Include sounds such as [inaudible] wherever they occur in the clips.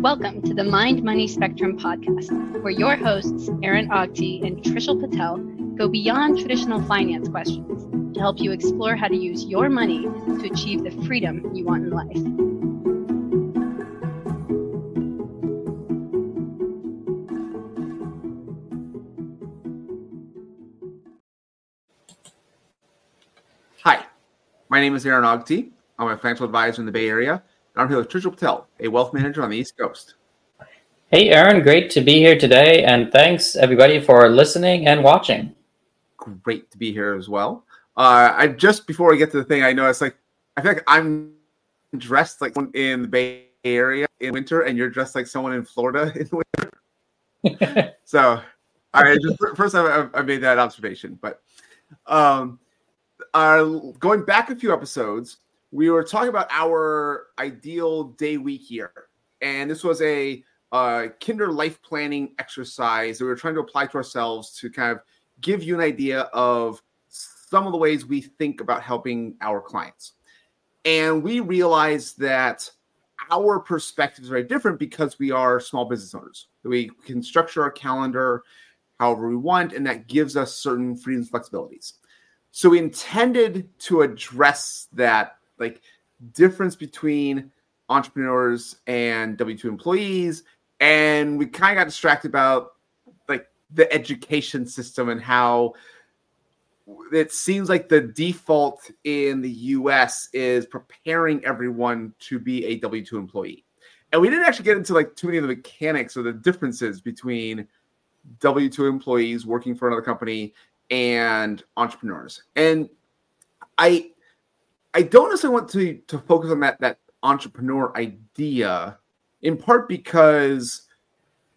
Welcome to the Mind Money Spectrum podcast, where your hosts, Aaron Agte and Trishul Patel, go beyond traditional finance questions to help you explore how to use your money to achieve the freedom you want in life. Hi, my name is Aaron Agte. I'm a financial advisor in the Bay Area. I'm here with Trishul Patel, a wealth manager on the East Coast. Hey, Aaron, great to be here today. And thanks, everybody, for listening and watching. Great to be here as well. Uh, I just before we get to the thing, I know it's like I feel like I'm dressed like someone in the Bay Area in winter, and you're dressed like someone in Florida [laughs] in winter. [laughs] so, all right, just first time I made that observation, but um, uh, going back a few episodes, we were talking about our ideal day week year, and this was a uh, kinder life planning exercise that we were trying to apply to ourselves to kind of give you an idea of some of the ways we think about helping our clients. And we realized that our perspective is very different because we are small business owners. We can structure our calendar however we want, and that gives us certain freedoms flexibilities. So we intended to address that like difference between entrepreneurs and W2 employees. And we kind of got distracted about like the education system and how it seems like the default in the US is preparing everyone to be a W 2 employee. And we didn't actually get into like too many of the mechanics or the differences between W 2 employees working for another company and entrepreneurs. And I I don't necessarily want to to focus on that that entrepreneur idea, in part because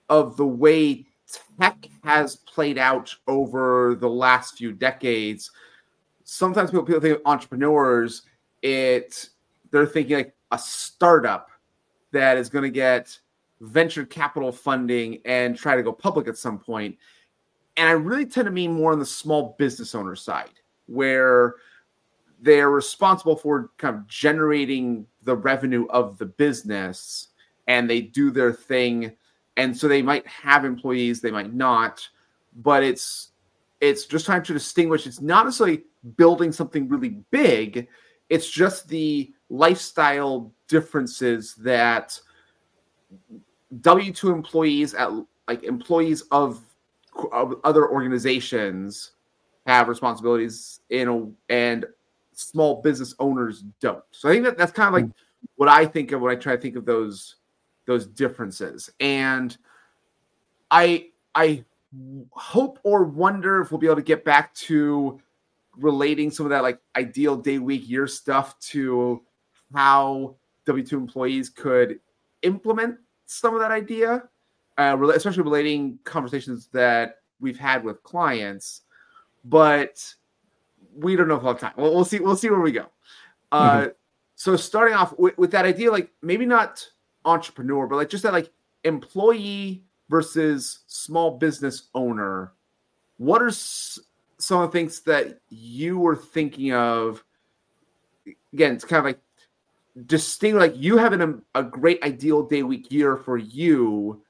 of the way tech has played out over the last few decades. Sometimes people, people think of entrepreneurs, it they're thinking like a startup that is going to get venture capital funding and try to go public at some point. And I really tend to mean more on the small business owner side, where they're responsible for kind of generating the revenue of the business and they do their thing. And so they might have employees they might not but it's it's just trying to distinguish. It's not necessarily building something really big. It's just the lifestyle differences that w2 employees at like employees of, of other organizations have responsibilities in a, and small business owners don't. So I think that that's kind of like what I think of when I try to think of those those differences. And I I hope or wonder if we'll be able to get back to relating some of that like ideal day week year stuff to how W2 employees could implement some of that idea, uh, especially relating conversations that we've had with clients. But we don't know if we'll have time. We'll, we'll see. We'll see where we go. Uh, mm-hmm. So starting off with, with that idea, like maybe not entrepreneur, but like just that like employee versus small business owner. What are s- some of the things that you were thinking of? Again, it's kind of like distinct. Like you have an, a great ideal day week year for you,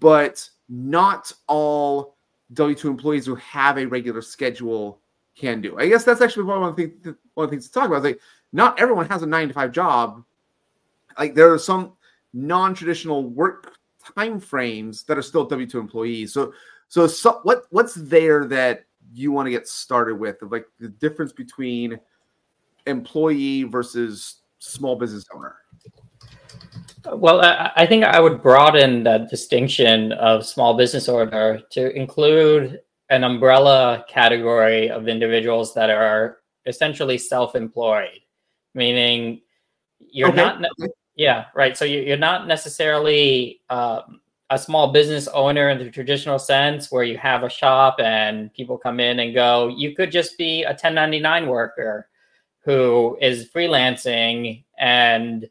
but not all W two employees who have a regular schedule can do. I guess that's actually one of the things, one of the things to talk about. Is like not everyone has a nine to five job. Like there are some non-traditional work time frames that are still W two employees. So, so, so what what's there that you want to get started with of like the difference between employee versus small business owner? Well, I think I would broaden that distinction of small business owner to include an umbrella category of individuals that are essentially self-employed, meaning you're okay. not. Yeah, right. So you're not necessarily um, a small business owner in the traditional sense, where you have a shop and people come in and go. You could just be a 1099 worker who is freelancing and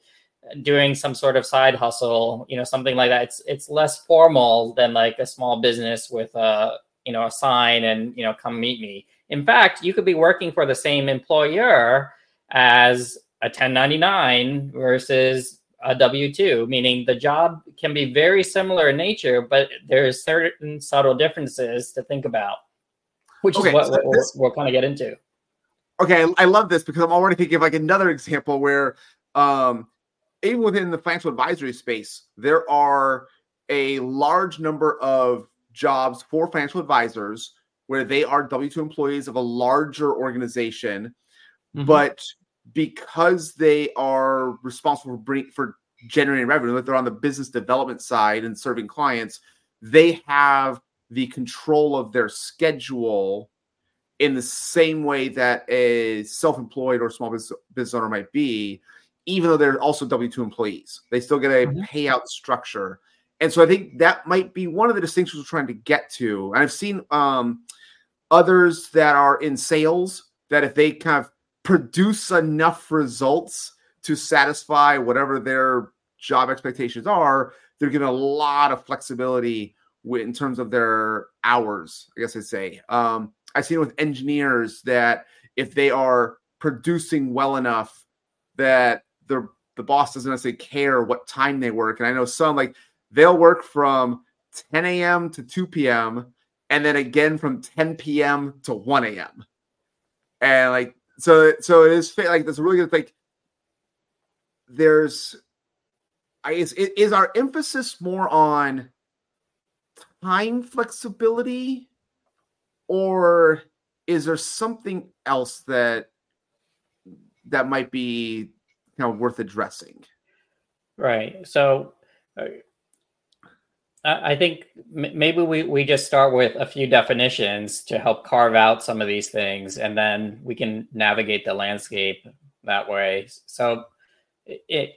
doing some sort of side hustle, you know, something like that. It's it's less formal than like a small business with a you know, a sign and, you know, come meet me. In fact, you could be working for the same employer as a 1099 versus a W 2, meaning the job can be very similar in nature, but there's certain subtle differences to think about, which okay, is what so we'll, this, we'll kind of get into. Okay, I love this because I'm already thinking of like another example where um, even within the financial advisory space, there are a large number of jobs for financial advisors where they are W 2 employees of a larger organization, mm-hmm. but because they are responsible for, bring, for generating revenue, if they're on the business development side and serving clients, they have the control of their schedule in the same way that a self-employed or small business, business owner might be, even though they're also W-2 employees. They still get a mm-hmm. payout structure. And so I think that might be one of the distinctions we're trying to get to. And I've seen um, others that are in sales that if they kind of produce enough results to satisfy whatever their job expectations are, they're given a lot of flexibility in terms of their hours, I guess I'd say. Um, I've seen it with engineers that if they are producing well enough that the the boss doesn't necessarily care what time they work. And I know some like they'll work from 10 a.m. to 2 p.m. and then again from 10 p.m. to 1 a.m. And like so so it is like a really good like there's I is is our emphasis more on time flexibility or is there something else that that might be you know worth addressing right so uh, i think maybe we, we just start with a few definitions to help carve out some of these things and then we can navigate the landscape that way so it,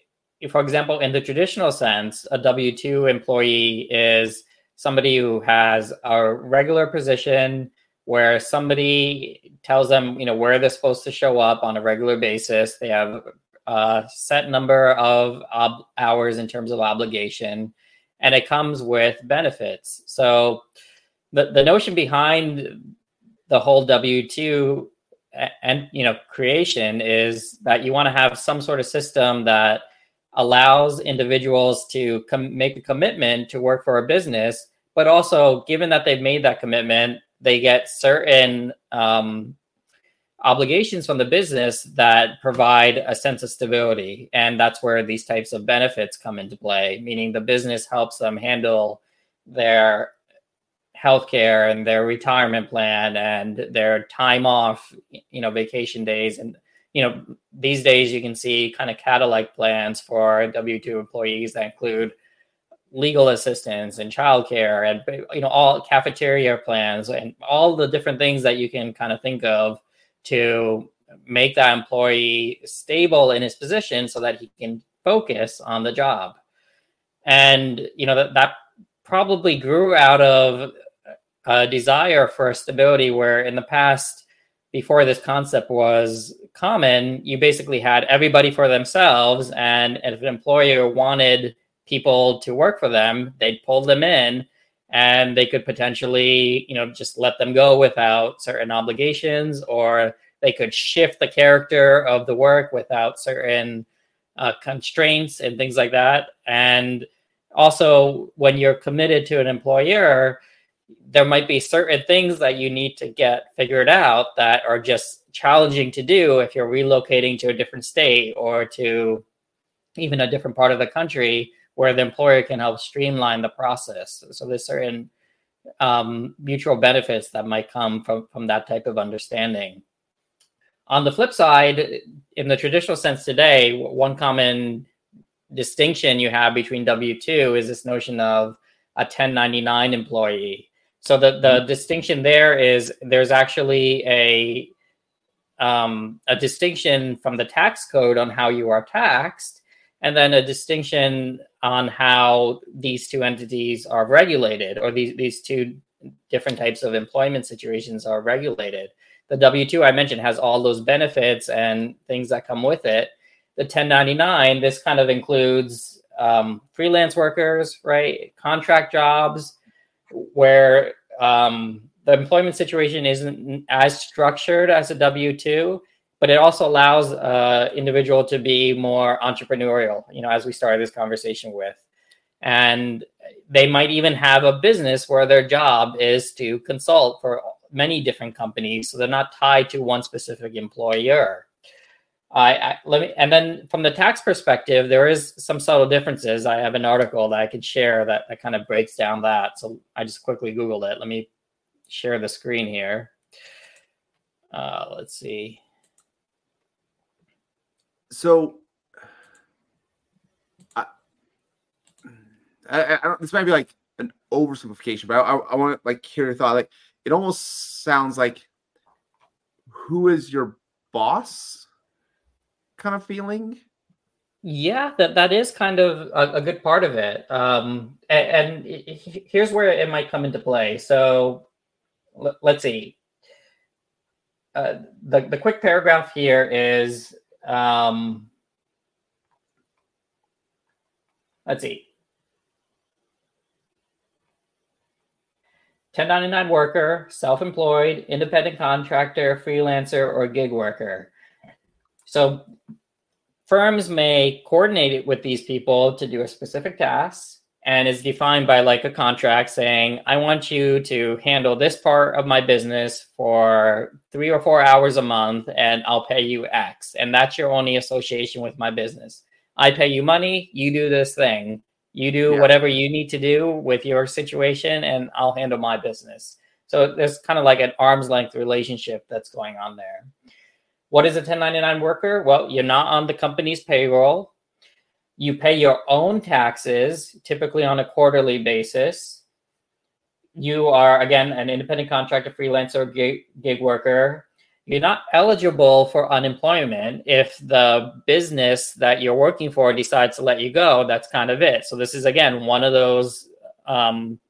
for example in the traditional sense a w2 employee is somebody who has a regular position where somebody tells them, you know, where they're supposed to show up on a regular basis. They have a set number of ob- hours in terms of obligation, and it comes with benefits. So the, the notion behind the whole W two and you know creation is that you want to have some sort of system that allows individuals to com- make a commitment to work for a business, but also given that they've made that commitment, they get certain um, obligations from the business that provide a sense of stability. And that's where these types of benefits come into play, meaning the business helps them handle their healthcare and their retirement plan and their time off, you know, vacation days. And, you know, these days you can see kind of Cadillac plans for W 2 employees that include legal assistance and childcare and you know all cafeteria plans and all the different things that you can kind of think of to make that employee stable in his position so that he can focus on the job. And you know that that probably grew out of a desire for stability where in the past before this concept was common you basically had everybody for themselves. And if an employer wanted people to work for them, they'd pull them in and they could potentially, you know, just let them go without certain obligations or they could shift the character of the work without certain uh, constraints and things like that. And also, when you're committed to an employer, there might be certain things that you need to get figured out that are just challenging to do if you're relocating to a different state or to even a different part of the country where the employer can help streamline the process. So there's certain um, mutual benefits that might come from, from that type of understanding. On the flip side, in the traditional sense today, one common distinction you have between W 2 is this notion of a 1099 employee. So the, the mm-hmm. distinction there is there's actually a um, a distinction from the tax code on how you are taxed, and then a distinction on how these two entities are regulated or these, these two different types of employment situations are regulated. The W 2 I mentioned has all those benefits and things that come with it. The 1099, this kind of includes um, freelance workers, right? Contract jobs where um, the employment situation isn't as structured as a W 2, but it also allows uh, individual to be more entrepreneurial. You know, as we started this conversation with, and they might even have a business where their job is to consult for many different companies, so they're not tied to one specific employer. I, I, let me and then from the tax perspective there is some subtle differences i have an article that i could share that, that kind of breaks down that so i just quickly googled it let me share the screen here uh, let's see so I, I, I this might be like an oversimplification but i, I want to like hear your thought like it almost sounds like who is your boss kind of feeling. Yeah, that that is kind of a, a good part of it. Um, and, and it, here's where it might come into play. So let, us see. Uh, the the quick paragraph here is um, let's see. 1099 worker, self employed, independent contractor, freelancer, or gig worker. So firms may coordinate it with these people to do a specific task and is defined by like a contract saying, I want you to handle this part of my business for three or four hours a month and I'll pay you X. And that's your only association with my business. I pay you money, you do this thing. You do yeah. whatever you need to do with your situation and I'll handle my business. So there's kind of like an arm's length relationship that's going on there. What is a 1099 worker? Well, you're not on the company's payroll. You pay your own taxes, typically on a quarterly basis. You are, again, an independent contractor, freelancer, gig, gig worker. You're not eligible for unemployment if the business that you're working for decides to let you go. That's kind of it. So this is again one of those um,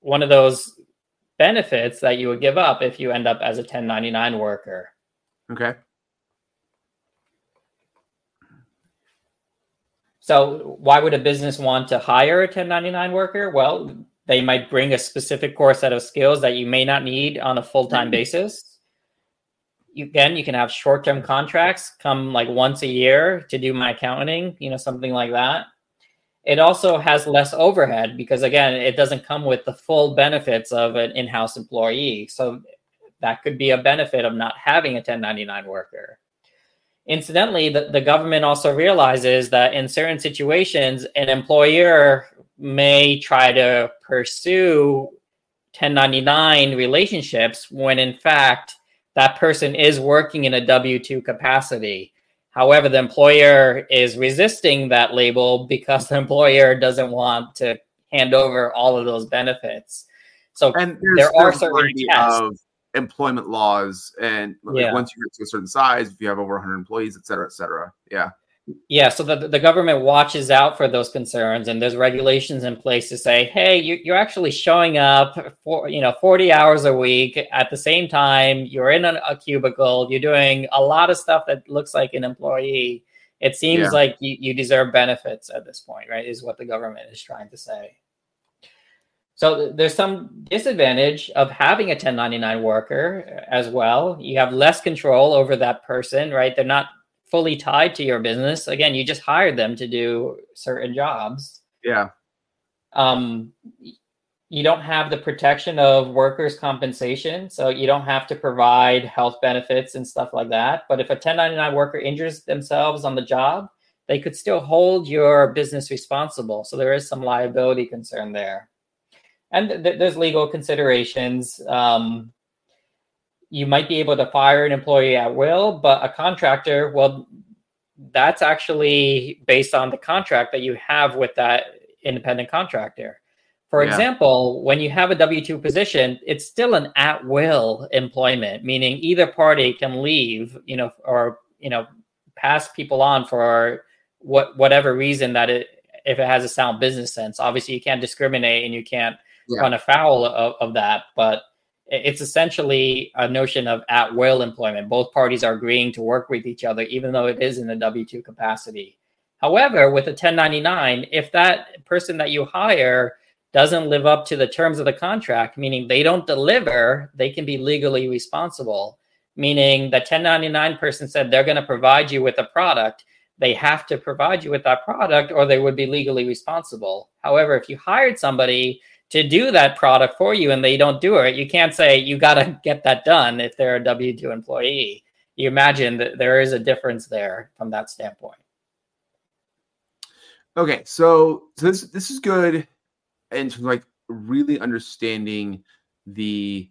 one of those benefits that you would give up if you end up as a 1099 worker. Okay. So why would a business want to hire a 1099 worker? Well, they might bring a specific core set of skills that you may not need on a full-time mm-hmm. basis. You again, you can have short-term contracts come like once a year to do my accounting, you know, something like that. It also has less overhead because again, it doesn't come with the full benefits of an in-house employee. So that could be a benefit of not having a 1099 worker. Incidentally, the, the government also realizes that in certain situations, an employer may try to pursue 1099 relationships when in fact that person is working in a W 2 capacity. However, the employer is resisting that label because the employer doesn't want to hand over all of those benefits. So and there are certain tests. Of employment laws and like, yeah. once you get to a certain size if you have over 100 employees et cetera et cetera yeah yeah so the, the government watches out for those concerns and there's regulations in place to say hey you, you're actually showing up for you know 40 hours a week at the same time you're in a, a cubicle you're doing a lot of stuff that looks like an employee it seems yeah. like you, you deserve benefits at this point right is what the government is trying to say so there's some disadvantage of having a 1099 worker as well. You have less control over that person, right? They're not fully tied to your business. Again, you just hired them to do certain jobs. Yeah. Um, you don't have the protection of workers' compensation, so you don't have to provide health benefits and stuff like that. But if a 1099 worker injures themselves on the job, they could still hold your business responsible. So there is some liability concern there and th- there's legal considerations. Um, you might be able to fire an employee at will, but a contractor, well, that's actually based on the contract that you have with that independent contractor. For yeah. example, when you have a W 2 position, it's still an at will employment, meaning either party can leave, you know, or, you know, pass people on for what whatever reason that it if it has a sound business sense. Obviously, you can't discriminate and you can't yeah. run afoul of, of that. But it's essentially a notion of at will employment. Both parties are agreeing to work with each other, even though it is in a W 2 capacity. However, with a 1099, if that person that you hire doesn't live up to the terms of the contract, meaning they don't deliver, they can be legally responsible. meaning the 1099 person said they're going to provide you with a product. They have to provide you with that product or they would be legally responsible. However, if you hired somebody to do that product for you and they don't do it, you can't say you got to get that done if they're a W 2 employee. You imagine that there is a difference there from that standpoint. Okay, so, so this this is good and like really understanding the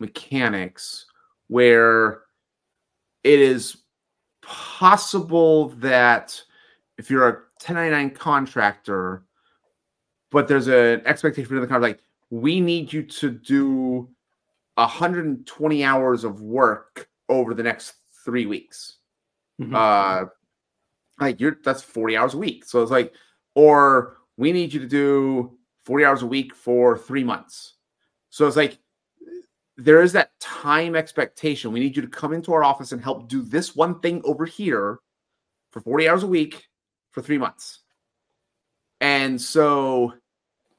mechanics where it is possible that if you're a 1099 contractor, but there's an expectation for the contract, like we need you to do 120 hours of work over the next three weeks. Mm-hmm. Uh, like you're that's 40 hours a week. So it's like, or we need you to do 40 hours a week for three months. So it's like there is that time expectation. We need you to come into our office and help do this one thing over here for 40 hours a week for three months. And so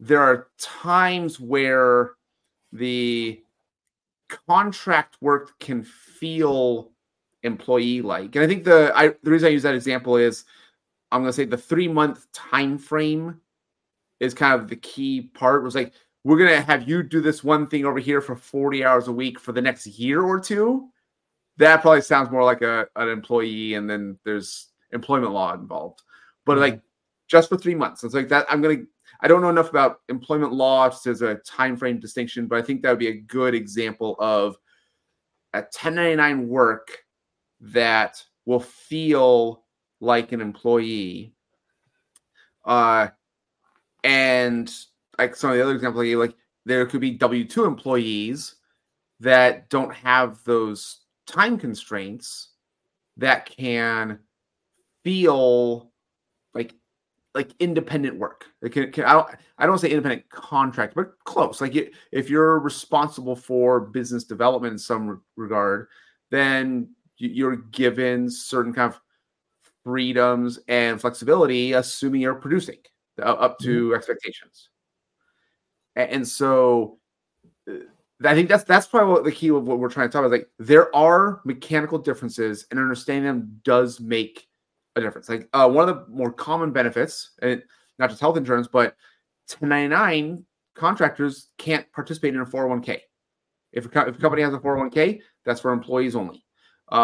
there are times where the contract work can feel employee like. And I think the I, the reason I use that example is I'm going to say the 3 month time frame is kind of the key part was like we're going to have you do this one thing over here for 40 hours a week for the next year or two that probably sounds more like a an employee and then there's employment law involved but mm-hmm. like just for 3 months it's like that I'm going to I don't know enough about employment law as a time frame distinction but I think that would be a good example of a 1099 work that will feel like an employee. Uh and like some of the other examples, like there could be W two employees that don't have those time constraints that can feel like like independent work. It can, can, I don't I don't say independent contract, but close. Like it, if you're responsible for business development in some regard, then you're given certain kind of freedoms and flexibility, assuming you're producing up to mm-hmm. expectations. And so uh, I think that's that's probably what the key of what we're trying to talk about. Like there are mechanical differences, and understanding them does make a difference. Like uh, one of the more common benefits, and not just health insurance, but 1099 contractors can't participate in a 401k. If a, if a company has a 401k, that's for employees only. Um,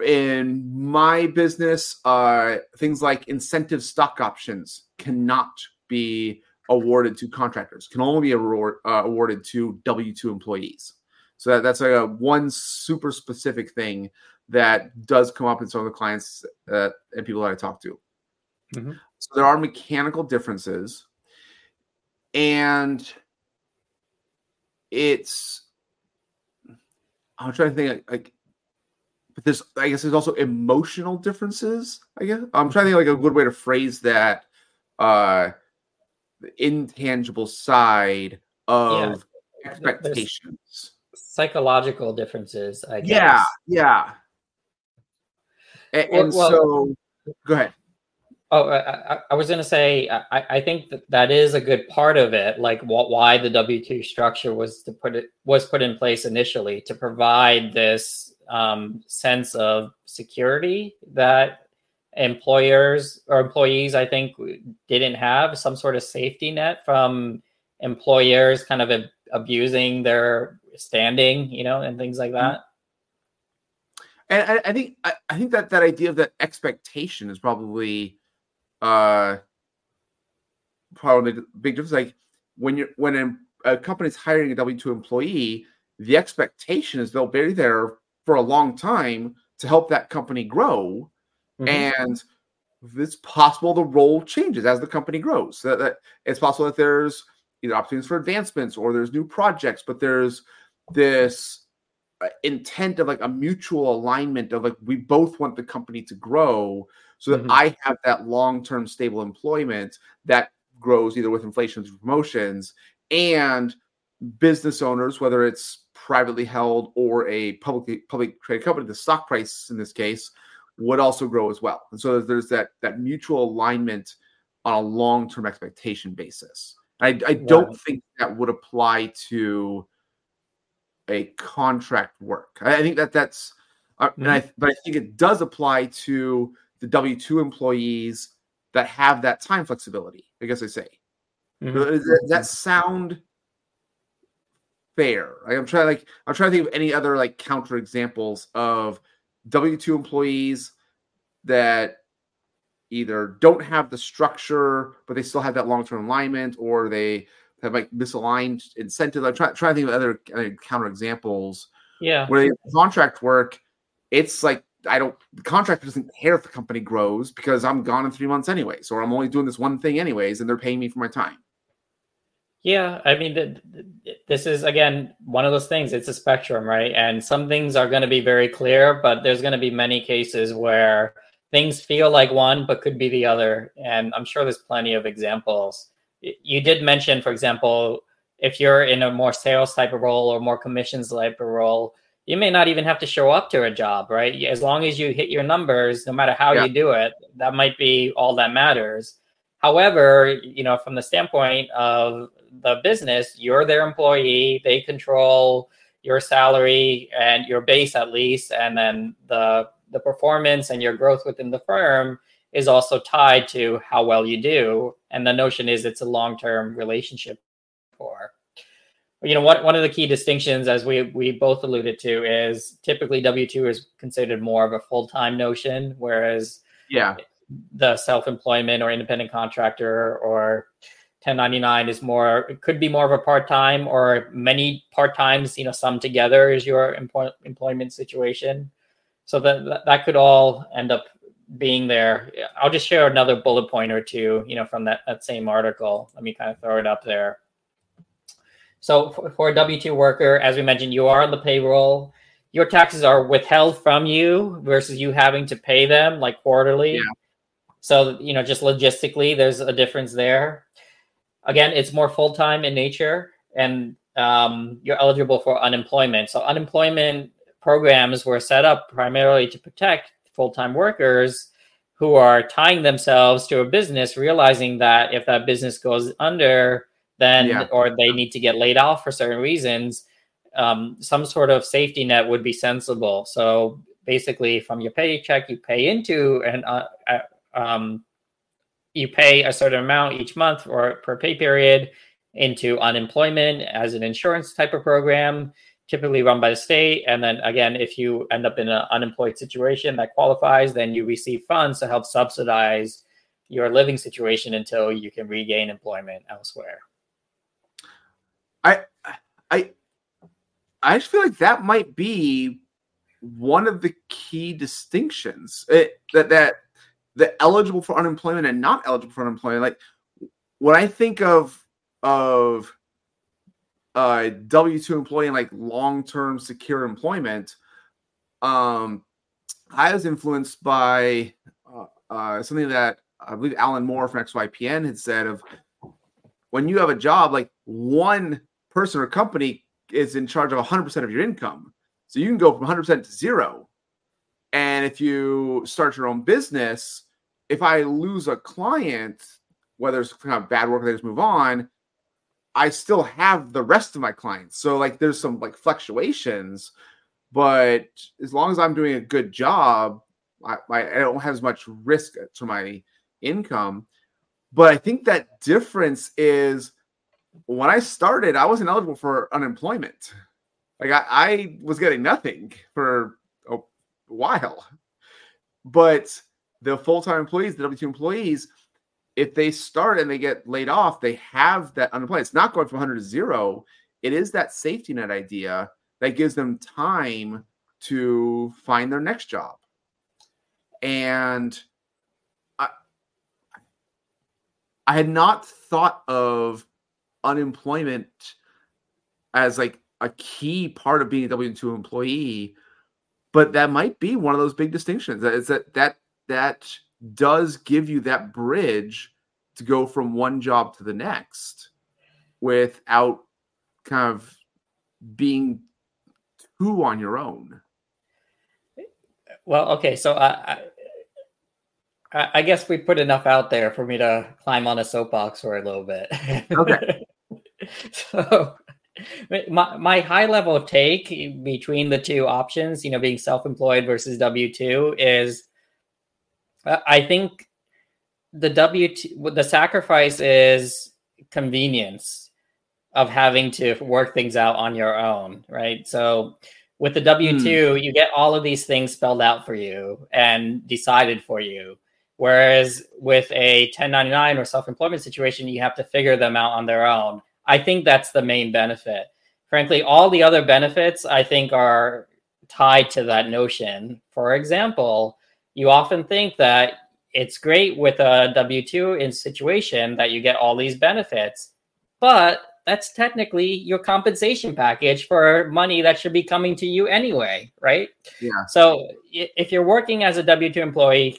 mm-hmm. In my business, uh, things like incentive stock options cannot be awarded to contractors, can only be award, uh, awarded to W 2 employees. So that, that's like a one super specific thing that does come up in some of the clients uh, and people that I talk to. Mm-hmm. So there are mechanical differences, and it's I'm trying to think like, but there's I guess there's also emotional differences. I guess I'm trying to think like a good way to phrase that uh the intangible side of yeah. expectations psychological differences i guess yeah yeah and, and well, so go ahead Oh, I, I, was going to say, I, I think that that is a good part of it. Like what, why the W two structure was to put it was put in place initially to provide this um, sense of security that employers or employees, I think, didn't have some sort of safety net from employers kind of ab- abusing their standing, you know, and things like mm-hmm. that. And I, I think I, I, think that that idea of that expectation is probably uh probably a big difference. Like when you're when a, a company's hiring a W two employee, the expectation is they'll be there for a long time to help that company grow Mm-hmm. And it's possible the role changes as the company grows. That, that it's possible that there's either opportunities for advancements or there's new projects, but there's this intent of like a mutual alignment of like we both want the company to grow so that mm-hmm. I have that long-term stable employment that grows either with inflation or promotions and business owners, whether it's privately held or a publicly public traded company, the stock price in this case would also grow as well. And so there's that that mutual alignment on a long term expectation basis. I, I don't think that would apply to a contract work. I, I think that that's, uh, Mm-hmm. and I, but I think it does apply to the W two employees that have that time flexibility. I guess I say. Mhm. Does that, does that sound fair? Like, I'm trying like I'm trying to think of any other like counter examples of W two employees that either don't have the structure but they still have that long term alignment, or they have like misaligned incentives. I'm trying trying to think of other uh, counter examples Yeah. where contract work. It's like I don't the contractor doesn't care if the company grows because I'm gone in three months anyways, or I'm only doing this one thing anyways, and they're paying me for my time. Yeah, I mean, th- th- this is again one of those things. It's a spectrum, right? And some things are going to be very clear, but there's going to be many cases where things feel like one but could be the other. And I'm sure there's plenty of examples. You did mention, for example, if you're in a more sales type of role or more commissions type of role, you may not even have to show up to a job, right? As long as you hit your numbers, no matter how Yeah. you do it, that might be all that matters. However, you know, from the standpoint of the business, you're their employee. They control your salary and your base at least, and then the the performance and your growth within the firm is also tied to how well you do. And the notion is it's a long term relationship. For you know, what one of the key distinctions, as we we both alluded to, is typically W two is considered more of a full time notion, whereas Yeah, the self-employment or independent contractor or 1099 is more it could be more of a part-time or many part-times you know summed together is your employ- employment situation so that that could all end up being there. I'll just share another bullet point or two you know from that, that same article. Let me kind of throw it up there. So for, for a w2 worker as we mentioned you are on the payroll. Your taxes are withheld from you versus you having to pay them like quarterly. Yeah. so you know just logistically there's a difference there. Again it's more full-time in nature and um, you're eligible for unemployment. So unemployment programs were set up primarily to protect full-time workers who are tying themselves to a business realizing that if that business goes under then Yeah. or they need to get laid off for certain reasons um, some sort of safety net would be sensible so basically from your paycheck you pay into and uh, uh, um, you pay a certain amount each month or per pay period into unemployment as an insurance type of program typically run by the state and then again if you end up in an unemployed situation that qualifies then you receive funds to help subsidize your living situation until you can regain employment elsewhere I I I just feel like that might be one of the key distinctions it, that that the eligible for unemployment and not eligible for unemployment. Like when I think of of a W two employee and like long term secure employment, um, I was influenced by uh, uh, something that I believe Alan Moore from XYPN had said of when you have a job, like one person or company is in charge of 100% of your income. So you can go from 100% to zero. And if you start your own business, if I lose a client, whether it's kind of bad work or they just move on, I still have the rest of my clients. So like there's some like fluctuations, but as long as I'm doing a good job, I, I don't have as much risk to my income. But I think that difference is when I started, I wasn't eligible for unemployment. Like I, I was getting nothing for a while. But the full-time employees, the W2 employees, if they start and they get laid off, they have that unemployment. It's not going from 100 to zero. It is that safety net idea that gives them time to find their next job. And I, I had not thought of unemployment as like a key part of being a W two employee, but that might be one of those big distinctions. That is that that that does give you that bridge to go from one job to the next without kind of being too on your own. well okay so I, I i guess we put enough out there for me to climb on a soapbox for a little bit Okay. [laughs] so my, my high level take between the two options, you know, being self employed versus W 2 is I think the W 2, the sacrifice is convenience of having to work things out on your own, right? So with the W 2, mm. you get all of these things spelled out for you and decided for you. Whereas with a 1099 or self employment situation, you have to figure them out on their own. I think that's the main benefit. Frankly, all the other benefits I think are tied to that notion. For example, you often think that it's great with a W 2 in situation that you get all these benefits, but that's technically your compensation package for money that should be coming to you anyway, right? Yeah. So if you're working as a W 2 employee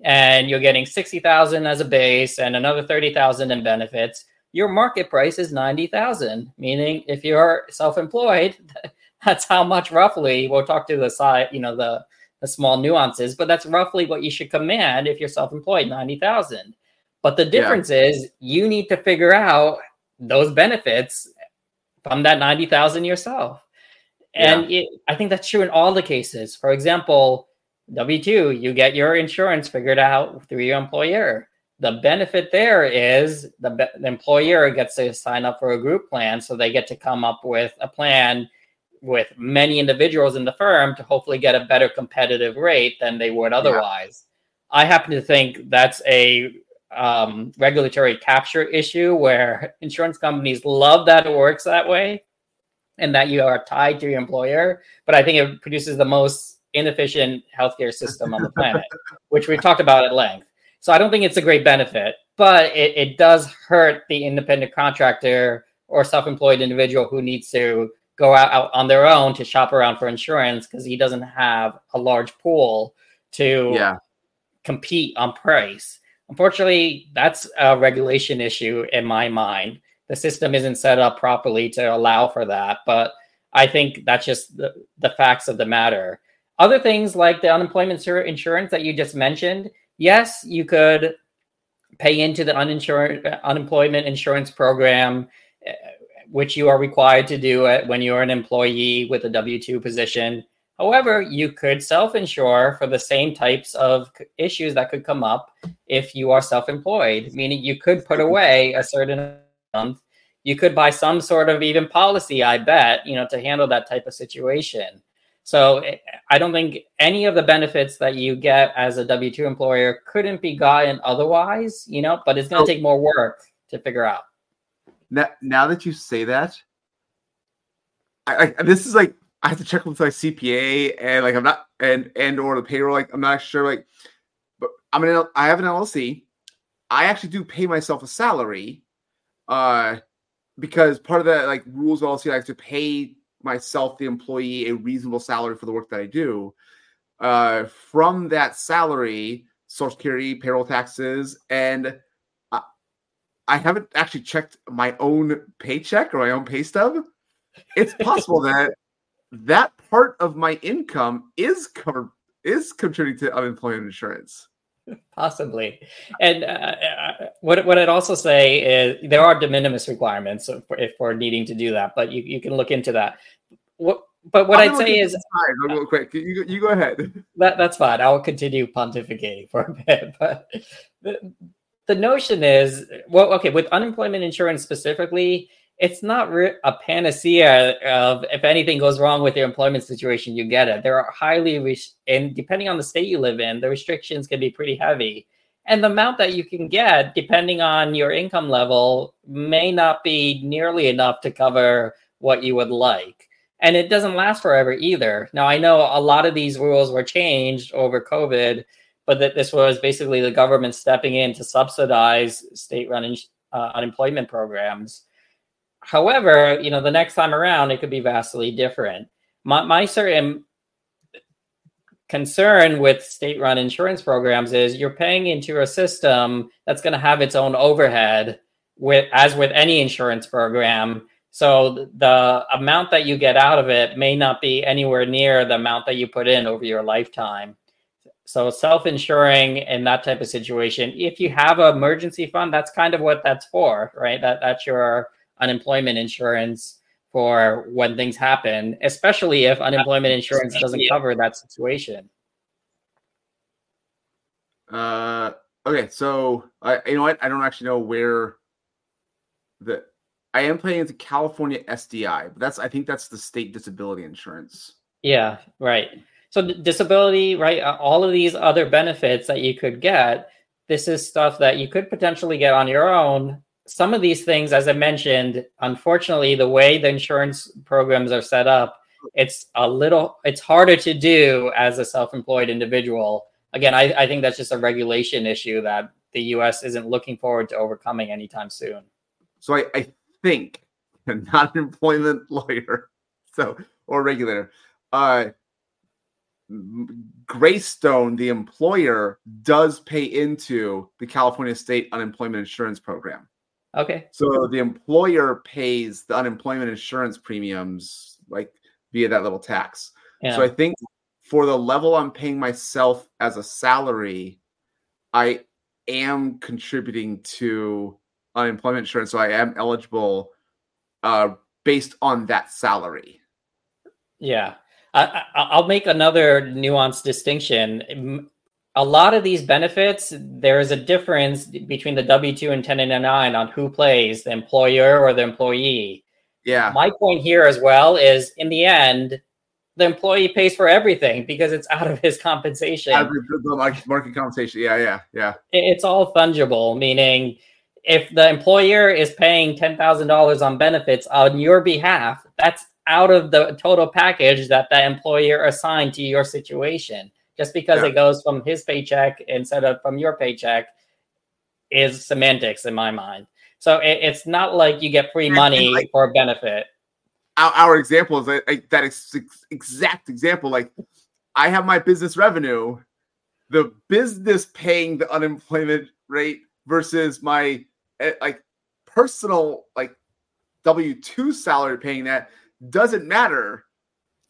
and you're getting 60,000 as a base and another 30,000 in benefits, your market price is 90,000, meaning if you're self-employed, [laughs] that's how much roughly, we'll talk to the side, you know, the, the small nuances, but that's roughly what you should command if you're self-employed, 90,000. But the difference yeah. is you need to figure out those benefits from that 90,000 yourself. And yeah. it, I think that's true in all the cases. For example, W 2, you get your insurance figured out through your employer the benefit there is the, be- the employer gets to sign up for a group plan so they get to come up with a plan with many individuals in the firm to hopefully get a better competitive rate than they would otherwise yeah. i happen to think that's a um, regulatory capture issue where insurance companies love that it works that way and that you are tied to your employer but i think it produces the most inefficient healthcare system on the planet [laughs] which we've talked about at length so I don't think it's a great benefit, but it, it does hurt the independent contractor or self-employed individual who needs to go out, out on their own to shop around for insurance because he doesn't have a large pool to yeah. compete on price. Unfortunately, that's a regulation issue in my mind. The system isn't set up properly to allow for that, but I think that's just the, the facts of the matter. Other things like the unemployment insurance that you just mentioned, yes, you could pay into the uninsured unemployment insurance program, eh, which you are required to do it when you're an employee with a W two position. However, you could self insure for the same types of issues that could come up if you are self employed, meaning you could put away a certain amount. You could buy some sort of even policy, I bet, you know, to handle that type of situation. So eh, I don't think any of the benefits that you get as a W 2 employer couldn't be gotten otherwise, you know, but it's going to take more work to figure out. Now, now that you say that, I, I, this is like I have to check with my CPA and like I'm not and and or the payroll like I'm not sure like but I'm an I have an LLC. I actually do pay myself a salary uh because part of the like rules LLC I have to pay myself, the employee, a reasonable salary for the work that I do. Uh, from that salary, Social Security, payroll taxes, and I haven't actually checked my own paycheck or my own pay stub. It's possible [laughs] that that part of my income is covered is contributing to unemployment insurance. Possibly, and uh, uh, what what I'd also say is there are de minimis requirements for, if we're needing to do that, but you, you can look into that. What, but what i would say is, time, real quick, you you go ahead. That that's fine. I will continue pontificating for a bit, [laughs] but the, the notion is well, okay, with unemployment insurance specifically, it's not re- a panacea of if anything goes wrong with your employment situation, you get it. There are highly res- and depending on the state you live in, the restrictions can be pretty heavy. And the amount that you can get, depending on your income level, may not be nearly enough to cover what you would like. And it doesn't last forever either. Now, I know a lot of these rules were changed over COVID, but that this was basically the government stepping in to subsidize state-run uh, unemployment programs. However, you know, the next time around, it could be vastly different. My, my certain concern with state run insurance programs is you're paying into a system that's going to have its own overhead with as with any insurance program. So the amount that you get out of it may not be anywhere near the amount that you put in over your lifetime so self-insuring in that type of situation if you have an emergency fund that's kind of what that's for right that that's your unemployment insurance for when things happen, especially if unemployment insurance doesn't cover that situation. Uh, okay, so I, you know what? I don't actually know where the I am paying into California SDI, but that's I think that's the state disability insurance. Yeah, right. So disability, right? All of these other benefits that you could get, this is stuff that you could potentially get on your own. Some of these things, as I mentioned, unfortunately, the way the insurance programs are set up, it's a little, it's harder to do as a self-employed individual. Again, I, I think that's just a regulation issue that the U.S. isn't looking forward to overcoming anytime soon. So I, I think, not an employment lawyer, [laughs] so or regulator. Uh, Graystone, the employer, does pay into the California State Unemployment Insurance Program. Okay. So the employer pays the unemployment insurance premiums like via that little tax. Yeah. So I think for the level I'm paying myself as a salary, I am contributing to unemployment insurance, so I am eligible uh, based on that salary. Yeah, I, will make another nuanced distinction. A lot of these benefits, there is a difference between the W two and 1099 on who plays, the employer or the employee. Yeah. My point here as well is, in the end, the employee pays for everything because it's out of his compensation. Out of the market compensation. Yeah, yeah, yeah. It's all fungible, meaning if the employer is paying $10,000 on benefits on your behalf, that's out of the total package that the employer assigned to your situation. Just because yeah. it goes from his paycheck instead of from your paycheck is semantics in my mind. So it, it's not like you get free money like, for a benefit. Our, our example is like, that exact example. Like I have my business revenue, the business paying the unemployment rate versus my Eh, like personal like W two salary paying that doesn't matter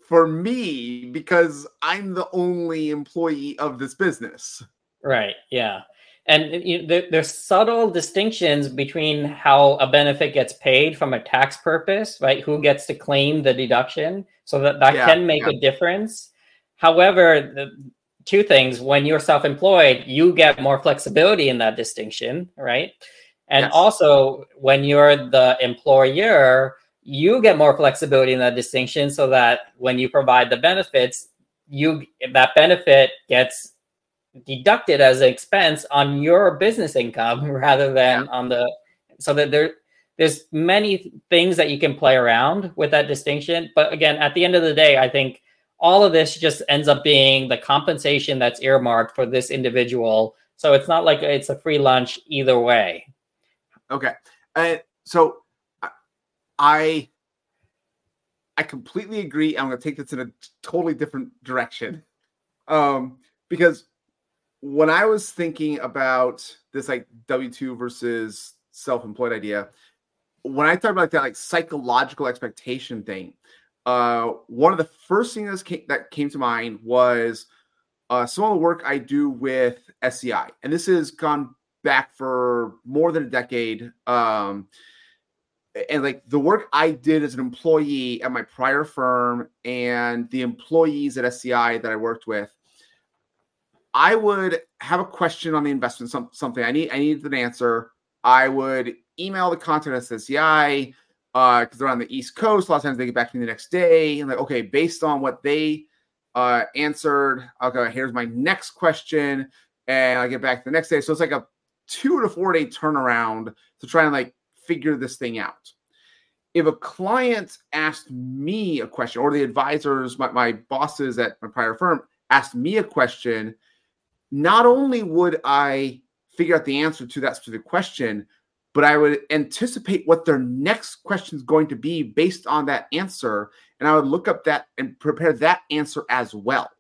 for me because I'm the only employee of this business. Right. Yeah. And you know, there, there's subtle distinctions between how a benefit gets paid from a tax purpose, right? Who gets to claim the deduction, so that that yeah, can make yeah. a difference. However, the two things: when you're self-employed, you get more flexibility in that distinction, right? And yes. also, when you're the employer, you get more flexibility in that distinction so that when you provide the benefits, you that benefit gets deducted as an expense on your business income [laughs] rather than yeah. on the so that there there's many things that you can play around with that distinction but again at the end of the day i think all of this just ends up being the compensation that's earmarked for this individual so it's not like it's a free lunch either way Okay. And so I I completely agree. I'm going to take this in a totally different direction. Um, because when I was thinking about this like W2 versus self-employed idea, when I thought about that like psychological expectation thing, uh, one of the first things that came, that came to mind was uh, some of the work I do with SCI, and this has gone back for more than a decade. Um, and like the work I did as an employee at my prior firm and the employees at SCI that I worked with, I would have a question on the investment, some, something I need, I needed an answer. I would email the contact at SCI because uh, they're on the East Coast. A lot of times they get back to me the next day and like, okay, based on what they uh, answered, okay, here's my next question, and I get back the next day. So it's like a two to four day turnaround to try and like figure this thing out. If a client asked me a question, or the advisors, my, my bosses at my prior firm asked me a question, not only would I figure out the answer to that specific question, but I would anticipate what their next question is going to be based on that answer. And I would look up that and prepare that answer as well.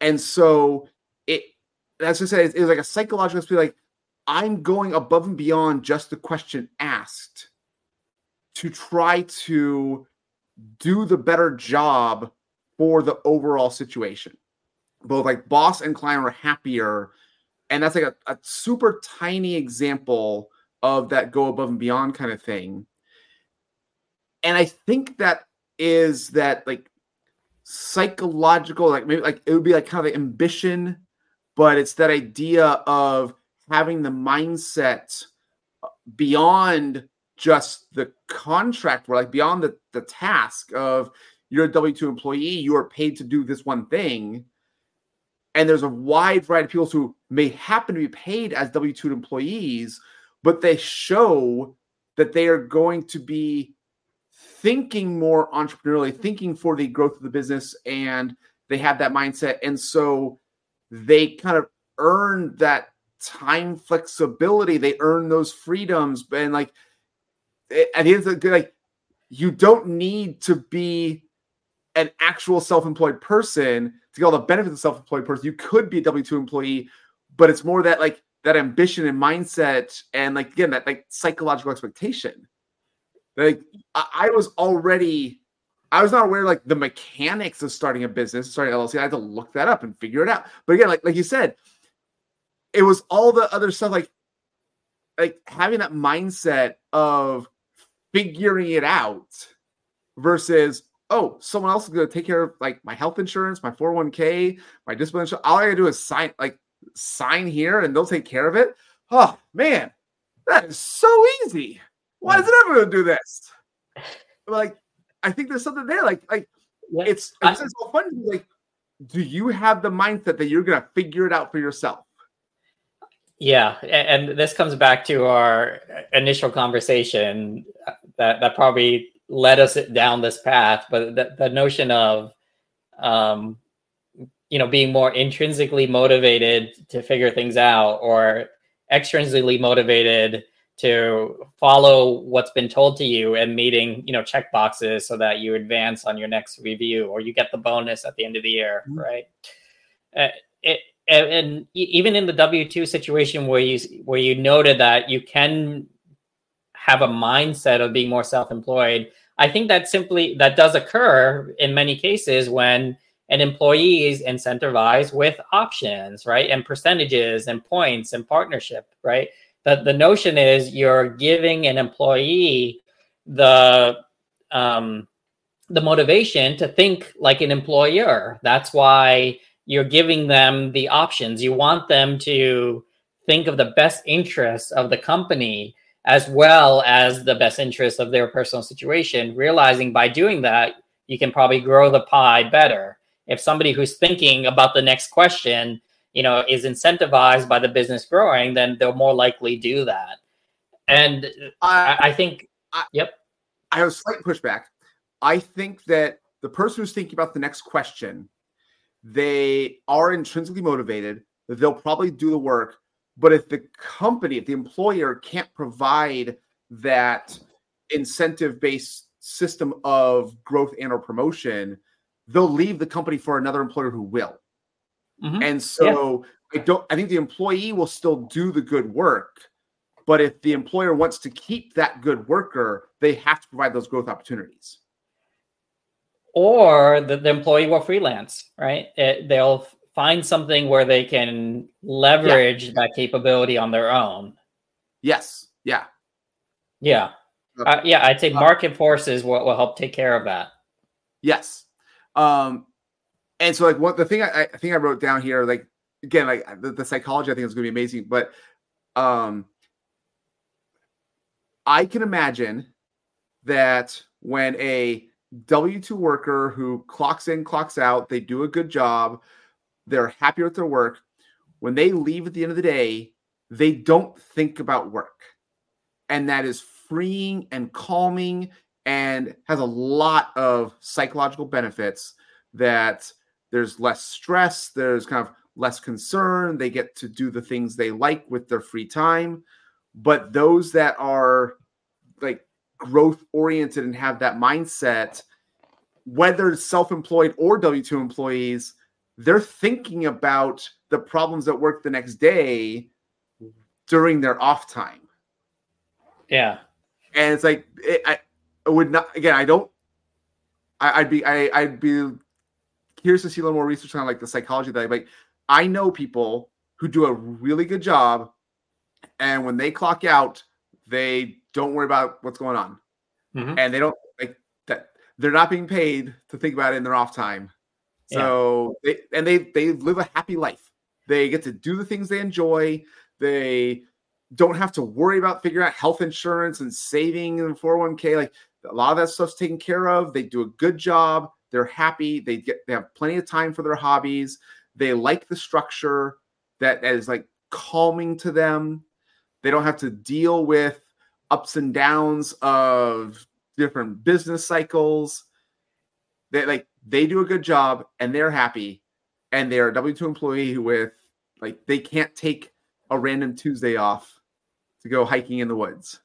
And so it as I said, it was like a psychological like, I'm going above and beyond just the question asked to try to do the better job for the overall situation. Both like boss and client are happier. And that's like a, a super tiny example of that go above and beyond kind of thing. and I think that is that like psychological, like maybe like it would be like kind of ambition, but it's that idea of having the mindset uh, beyond just the contract where like beyond the, the task of you're a W2 employee, you are paid to do this one thing. And there's a wide variety of people who may happen to be paid as W2 employees, but they show that they are going to be thinking more entrepreneurially, mm-hmm. thinking for the growth of the business, and they have that mindset. And so they kind of earn that time flexibility. They earn those freedoms. And like at the end of the day, like you don't need to be an actual self-employed person to get all the benefits of self-employed person. You could be a W-2 employee, but it's more that like that ambition and mindset and like again that like psychological expectation. Like I, I was already I was not aware like the mechanics of starting a business, starting LLC. I had to look that up and figure it out. But again, like like you said, it was all the other stuff like like having that mindset of figuring it out versus oh someone else is going to take care of like my health insurance my 401k my disability insurance. All i gotta do is sign like sign here and they'll take care of it. Oh man that is so easy. Why is it ever going to do this? Like i think there's something there like like yeah. it's it's, it's so funny like do you have the mindset that you're going to figure it out for yourself yeah, and this comes back to our initial conversation that that probably led us down this path. But the, the notion of, um, you know, being more intrinsically motivated to figure things out, or extrinsically motivated to follow what's been told to you and meeting, you know, check boxes so that you advance on your next review or you get the bonus at the end of the year, mm-hmm. right? Uh, it and, and even in the W two situation where you where you noted that you can have a mindset of being more self employed, I think that simply that does occur in many cases when an employee is incentivized with options, right, and percentages and points and partnership, right. The the notion is you're giving an employee the um, the motivation to think like an employer. That's why you're giving them the options. You want them to think of the best interests of the company as well as the best interests of their personal situation, realizing by doing that, you can probably grow the pie better. If somebody who's thinking about the next question, you know, is incentivized by the business growing, then they'll more likely do that. And I, I think, I, yep. I have a slight pushback. I think that the person who's thinking about the next question they are intrinsically motivated, they'll probably do the work. But if the company, if the employer can't provide that incentive based system of growth and or promotion, they'll leave the company for another employer who will. Mm-hmm. And so yeah. I don't I think the employee will still do the good work. But if the employer wants to keep that good worker, they have to provide those growth opportunities or the, the employee will freelance, right? It, they'll find something where they can leverage yeah. that capability on their own. Yes. Yeah. Yeah. Uh, yeah. I'd say uh, market forces will, will help take care of that. Yes. Um, and so like what the thing I, I think I wrote down here, like again, like the, the psychology I think is going to be amazing, but um, I can imagine that when a W 2 worker who clocks in, clocks out, they do a good job, they're happy with their work. When they leave at the end of the day, they don't think about work. And that is freeing and calming and has a lot of psychological benefits that there's less stress, there's kind of less concern, they get to do the things they like with their free time. But those that are like growth oriented and have that mindset, whether self employed or W 2 employees, they're thinking about the problems at work the next day during their off time. Yeah. And it's like, it, I, I would not, again, I don't, I, would be, I, I'd be curious to see a little more research on like the psychology that like, I know people who do a really good job and when they clock out, they don't worry about what's going on. mm-hmm. and they don't like that. They're not being paid to think about it in their off time. So yeah. they and they they live a happy life. They get to do the things they enjoy. They don't have to worry about figuring out health insurance and saving in 401k. Like a lot of that stuff's taken care of. They do a good job. They're happy. They get they have plenty of time for their hobbies. They like the structure that, that is like calming to them. They don't have to deal with ups and downs of different business cycles. They like they do a good job and they're happy and they're a W2 employee with like they can't take a random Tuesday off to go hiking in the woods.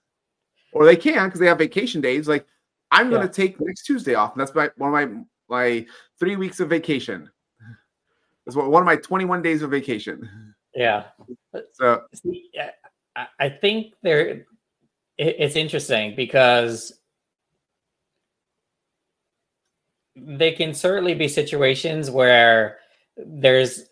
Or they can because they have vacation days. Like I'm going to take next Tuesday off, and that's my one of my my three weeks of vacation. That's one of my 21 days of vacation. Yeah. So See, I think there it's interesting because they can certainly be situations where there's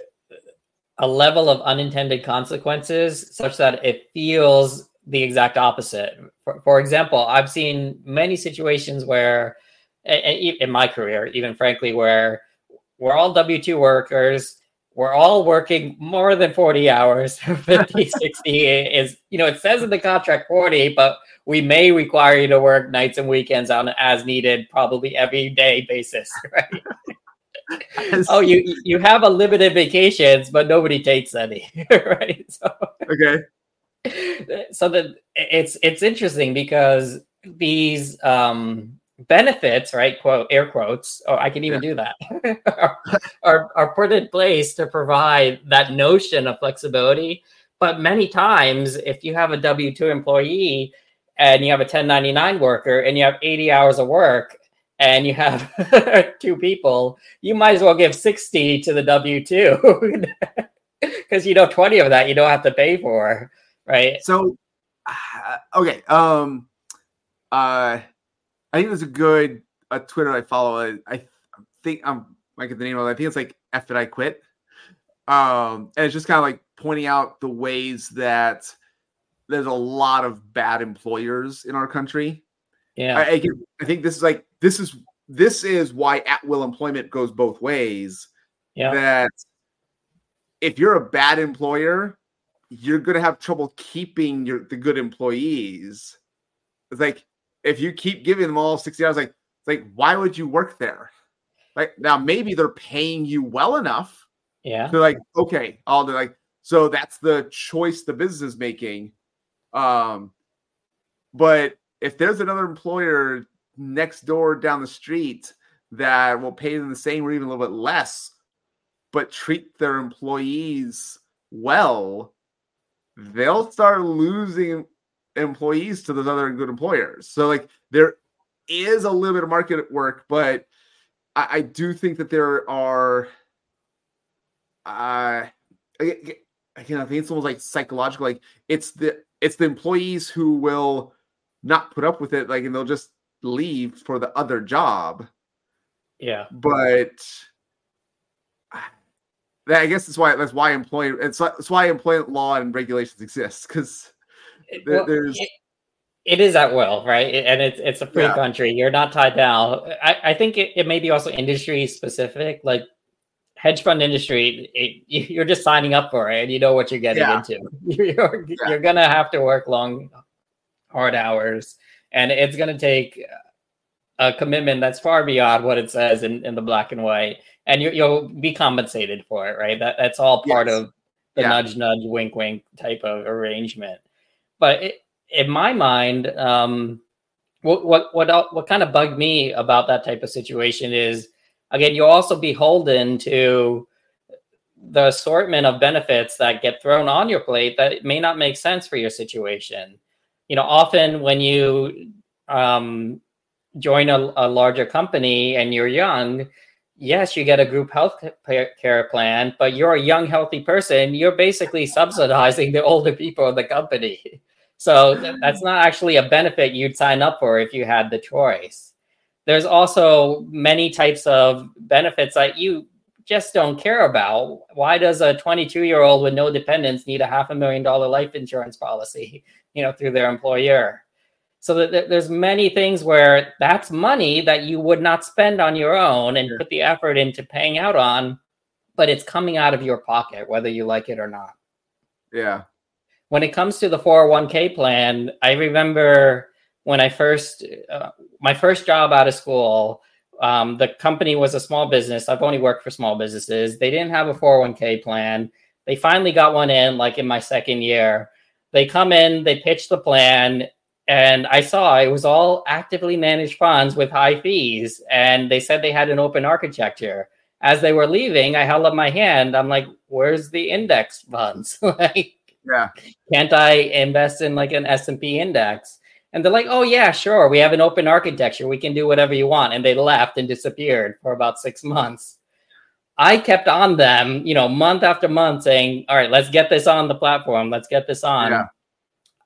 a level of unintended consequences such that it feels the exact opposite. For, for example, I've seen many situations where, in my career, even frankly, where we're all W 2 workers, we're all working more than 40 hours [laughs] 50 60 is you know it says in the contract 40 but we may require you to work nights and weekends on an as needed probably every day basis [laughs] right [laughs] oh, you you have a limited vacations, but nobody takes any, right? So, okay. So that it's it's interesting because these um, benefits, right? Quote air quotes. Oh, I can even yeah. do that. are, [laughs] are are put in place to provide that notion of flexibility. But many times, if you have a W two employee and you have a 1099 worker and you have 80 hours of work and you have [laughs] two people, you might as well give 60 to the W 2 [laughs] because you know 20 of that you don't have to pay for, right? So, uh, [sighs] okay. Um, uh, I think there's a good a Twitter I follow. I, I think I'm like the name of it. I think it's like F that I quit. Um, and it's just kind of like pointing out the ways that there's a lot of bad employers in our country. Yeah, I, I, I think this is like this is this is why at will employment goes both ways. Yeah. That if you're a bad employer, you're gonna have trouble keeping your the good employees. It's like if you keep giving them all 60 hours, like it's like why would you work there? Like now maybe they're paying you well enough. Yeah. They're like, okay, all they're like, so that's the choice the business is making. Um, but if there's another employer next door down the street that will pay them the same or even a little bit less, but treat their employees well, they'll start losing employees to those other good employers. So, like, there is a little bit of market at work, but I, I do think that there are. Uh, again, I think it's almost like psychological. Like, it's the it's the employees who will not put up with it, like, and they'll just leave for the other job. Yeah. But that I guess that's why that's why employment it's that's why employment law and regulations exist because well, there's it, it is at will, right? And it's it's a free yeah. country. You're not tied down. I, I think it, it may be also industry specific, like hedge fund industry. It, you're just signing up for it, and you know what you're getting yeah. into. [laughs] You're yeah. you're gonna have to work long, hard hours and it's going to take a commitment that's far beyond what it says in, in the black and white and you, will be compensated for it right that, that's all part yes. of the yeah. nudge nudge wink wink type of arrangement but it, in my mind um, what, what what what kind of bugged me about that type of situation is again you're also beholden to the assortment of benefits that get thrown on your plate that may not make sense for your situation you know, often when you um, join a, a larger company and you're young, yes, you get a group health care plan, but you're a young, healthy person. You're basically subsidizing the older people in the company. [laughs] So that's not actually a benefit you'd sign up for if you had the choice. There's also many types of benefits that you just don't care about. Why does a 22 year old with no dependents need a half a million dollar life insurance policy? [laughs] you know, through their employer. So that there's many things where that's money that you would not spend on your own and put the effort into paying out on, but it's coming out of your pocket, whether you like it or not. Yeah. When it comes to the 401k plan, I remember when I first, uh, my first job out of school, um, the company was a small business. I've only worked for small businesses. They didn't have a 401k plan. They finally got one in like in my second year. They come in, they pitch the plan, and I saw it was all actively managed funds with high fees, and they said they had an open architecture. As they were leaving, I held up my hand. I'm like, "Where's the index funds? [laughs] like, yeah, can't I invest in like an S and P index?" And they're like, "Oh yeah, sure. We have an open architecture. We can do whatever you want." And they left and disappeared for about six months. I kept on them, you know, month after month, saying, "All right, let's get this on the platform. Let's get this on." Yeah.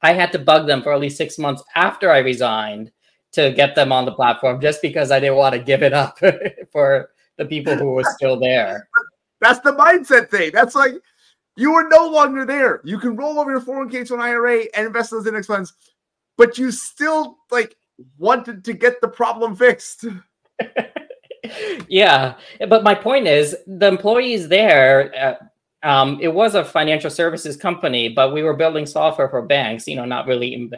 I had to bug them for at least six months after I resigned to get them on the platform just because I didn't want to give it up [laughs] for the people who were still there. That's the mindset thing. That's like you are no longer there. You can roll over your 401k to an IRA and invest those index funds, but you still like wanted to get the problem fixed. [laughs] yeah, but my point is the employees there. Uh, um, it was a financial services company, but we were building software for banks, you know, not really Im-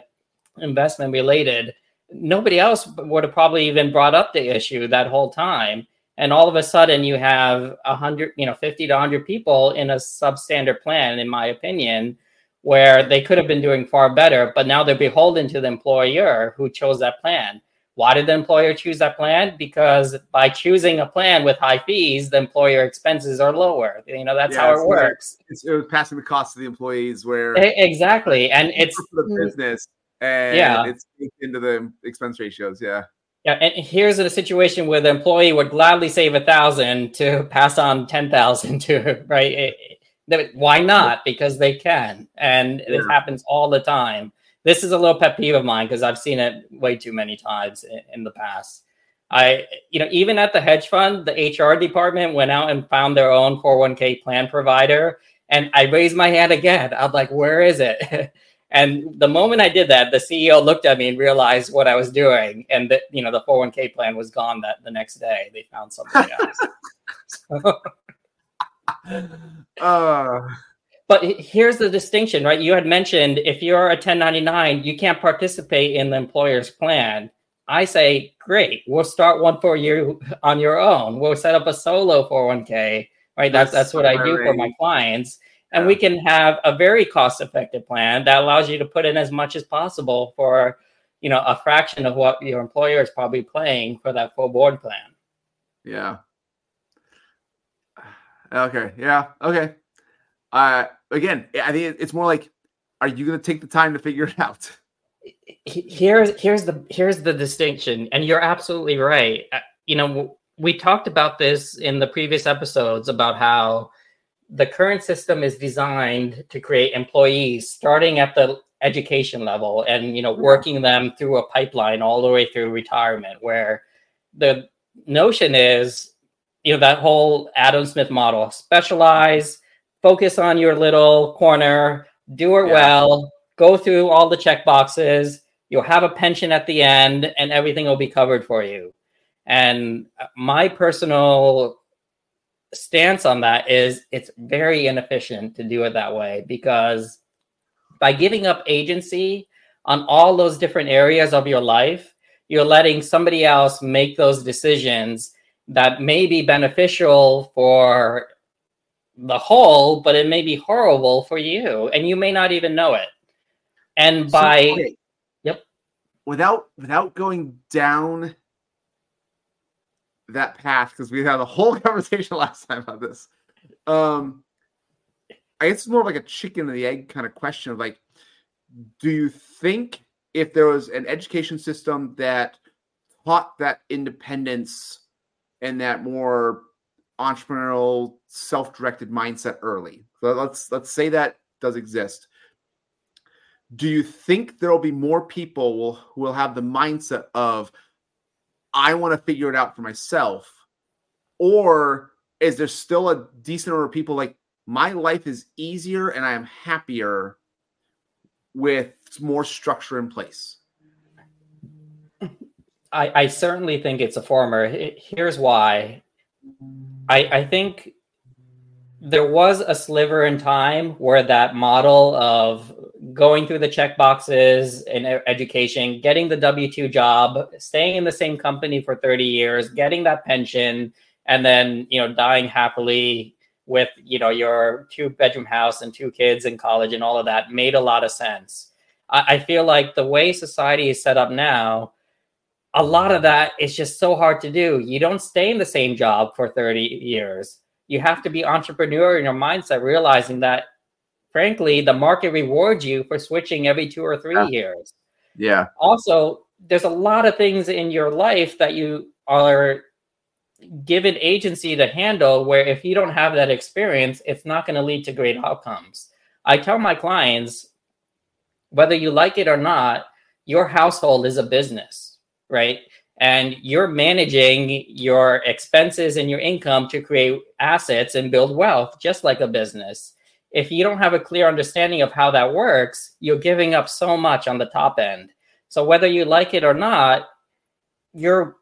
investment related. Nobody else would have probably even brought up the issue that whole time. And all of a sudden, you have a hundred, you know, fifty to hundred people in a substandard plan, in my opinion, where they could have been doing far better, but now they're beholden to the employer who chose that plan. Why did the employer choose that plan? Because by choosing a plan with high fees, the employer expenses are lower. You know, that's yeah, how it works. It's, it was passing the cost to the employees where exactly. And it's for the mm. business and yeah. it's into the expense ratios. Yeah. Yeah, and here's a situation where the employee would gladly save a thousand to pass on ten thousand to right. Eh, eh, it, it, why not? Because they can, and yeah. it happens all the time this is a little pet peeve of mine because I've seen it way too many times in, in, the past. I, you know, even at the hedge fund, the HR department went out and found their own 401k plan provider. And I raised my hand again. I'm like, where is it? [laughs] and the moment I did that, the CEO looked at me and realized what I was doing. And that, you know, the 401k plan was gone that the next day. They found something [laughs] else. [laughs] uh but here's the distinction, right? You had mentioned if you're a 1099, you can't participate in the employer's plan. I say, great, we'll start one for you on your own. We'll set up a solo 401k, right? That's that's, that's what I do for my clients. And yeah. we can have a very cost-effective plan that allows you to put in as much as possible for, you know, a fraction of what your employer is probably paying for that full board plan. Yeah. [sighs] Okay. Yeah. Okay. Uh, again, I think it's more like, are you going to take the time to figure it out? Here's here's the here's the distinction, and you're absolutely right. Uh, you know, we talked about this in the previous episodes about how the current system is designed to create employees starting at the education level and you know working them through a pipeline all the way through retirement where the notion is you know that whole adam smith model specialize focus on your little corner, do it yeah. well, go through all the check boxes. You'll have a pension at the end, and everything will be covered for you. And uh, my personal stance on that is it's very inefficient to do it that way because by giving up agency on all those different areas of your life, you're letting somebody else make those decisions that may be beneficial for the whole, but it may be horrible for you, and you may not even know it. And by so, okay. yep, without without going down that path, because we had a whole [laughs] conversation last time about this. Um, I guess it's more like a chicken and the egg kind of question of like, do you think if there was an education system that taught that independence and that more entrepreneurial, self-directed mindset early. So let's let's say that does exist. Do you think there will be more people will, who will have the mindset of I want to figure it out for myself? Or is there still a decent number of people like my life is easier and I am happier with more structure in place? I, I certainly think it's a former. Here's why. I, I think there was a sliver in time where that model of going through the check boxes in education, getting the W 2 job, staying in the same company for 30 years, getting that pension, and then, you know, dying happily with, you know, your two bedroom house and two kids in college and all of that made a lot of sense. I, I feel like the way society is set up now, a lot of that is just so hard to do. You don't stay in the same job for 30 years. You have to be entrepreneur in your mindset, realizing that frankly, the market rewards you for switching every two or three yeah. years. Yeah. Also, there's a lot of things in your life that you are given agency to handle where if you don't have that experience, it's not going to lead to great outcomes. I tell my clients, whether you like it or not, your household is a business, right? And you're managing your expenses and your income to create assets and build wealth, just like a business if you don't have a clear understanding of how that works, you're giving up so much on the top end. So whether you like it or not, you're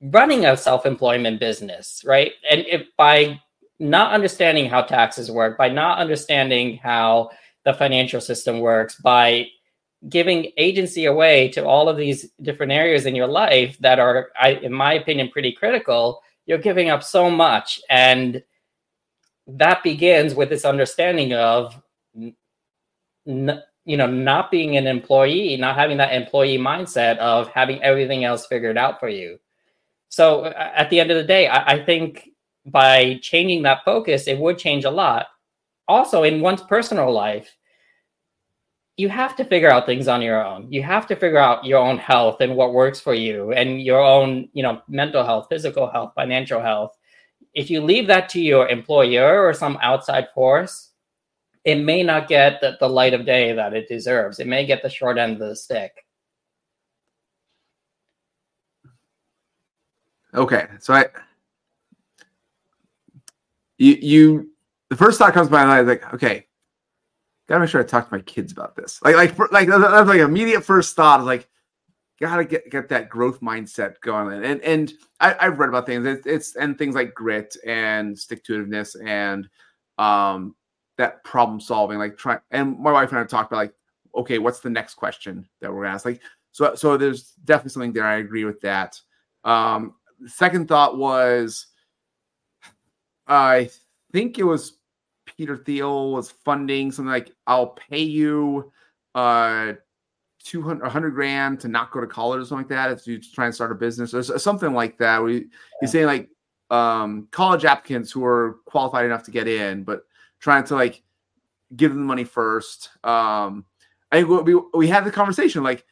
running a self-employment business, right? And if by not understanding how taxes work, by not understanding how the financial system works, by giving agency away to all of these different areas in your life that are, I, in my opinion, pretty critical, you're giving up so much. And that begins with this understanding of n- you know not being an employee not having that employee mindset of having everything else figured out for you. So at the end of the day I, I think by changing that focus it would change a lot. Also in one's personal life you have to figure out things on your own. You have to figure out your own health and what works for you and your own you know mental health physical health financial health if you leave that to your employer or some outside force, it may not get the, the light of day that it deserves. It may get the short end of the stick. Okay, so I you you the first thought comes to my mind is like okay, gotta make sure I talk to my kids about this. Like like like that's like immediate first thought is like gotta get get that growth mindset going. And and I, have read about things. It's, it's and things like grit and stick to itiveness and um that problem solving. Like try and my wife and I talked about like, okay, what's the next question that we're gonna ask? Like so so there's definitely something there. I agree with that. Um second thought was I think it was Peter Thiel was funding something like I'll pay you uh 200 100 grand to not go to college or something like that if you try and start a business or something like that we, he's saying like um, college applicants who are qualified enough to get in but trying to like give them the money first um, i think we, we had the conversation like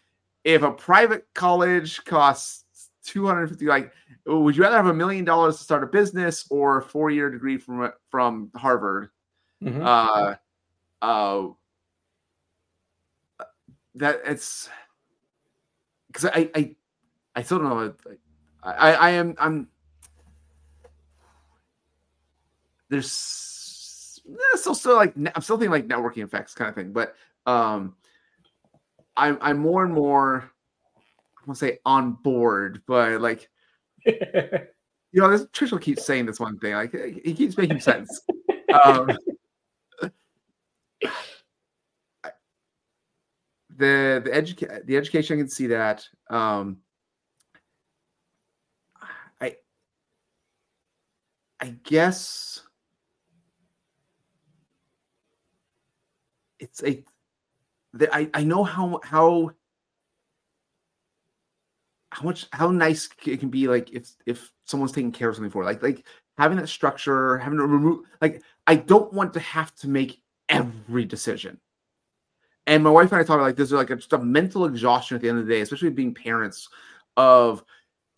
if a private college costs 250 like would you rather have a million dollars to start a business or a four-year degree from from harvard mm-hmm. uh, uh, that it's because I, I I still don't know. I I I am I'm there's still still like I'm still thinking like networking effects kind of thing, but um I'm I'm more and more I want to say on board, but like [laughs] you know, this Trish keeps saying this one thing, like he keeps making sense. um, the the education the education I can see that. Um, I I guess it's a the, I I know how how how much how nice it can be like if if someone's taking care of something for like like having that structure having to remove like I don't want to have to make every decision and my wife and I talk about like this is like a, just a mental exhaustion at the end of the day, especially being parents of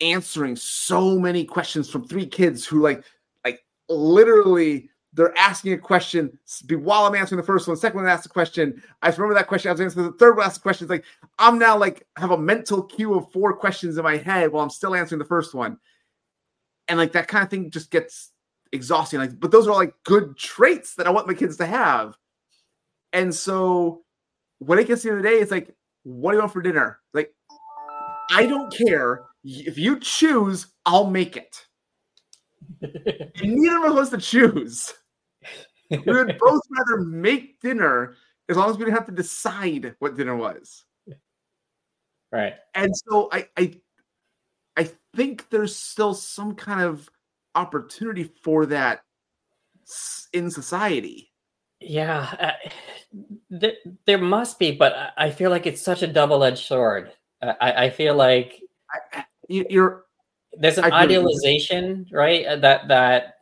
answering so many questions from three kids who like like literally they're asking a question while I'm answering the first one. Second one asks a question. I remember that question. I was answering the third one asked the question. It's like I'm now like have a mental queue of four questions in my head while I'm still answering the first one. And like that kind of thing just gets exhausting. Like, but those are like good traits that I want my kids to have. And so when it gets to the end of the day, it's like, what do you want for dinner? Like, I don't care if you choose, I'll make it. [laughs] and neither of us wants to choose. We would [laughs] both rather make dinner as long as we didn't have to decide what dinner was. Right. And so I I I think there's still some kind of opportunity for that in society. Yeah, uh, th- there must be, but I feel like it's such a double-edged sword. I, I feel like I, you're there's an idealization, right? Uh, that that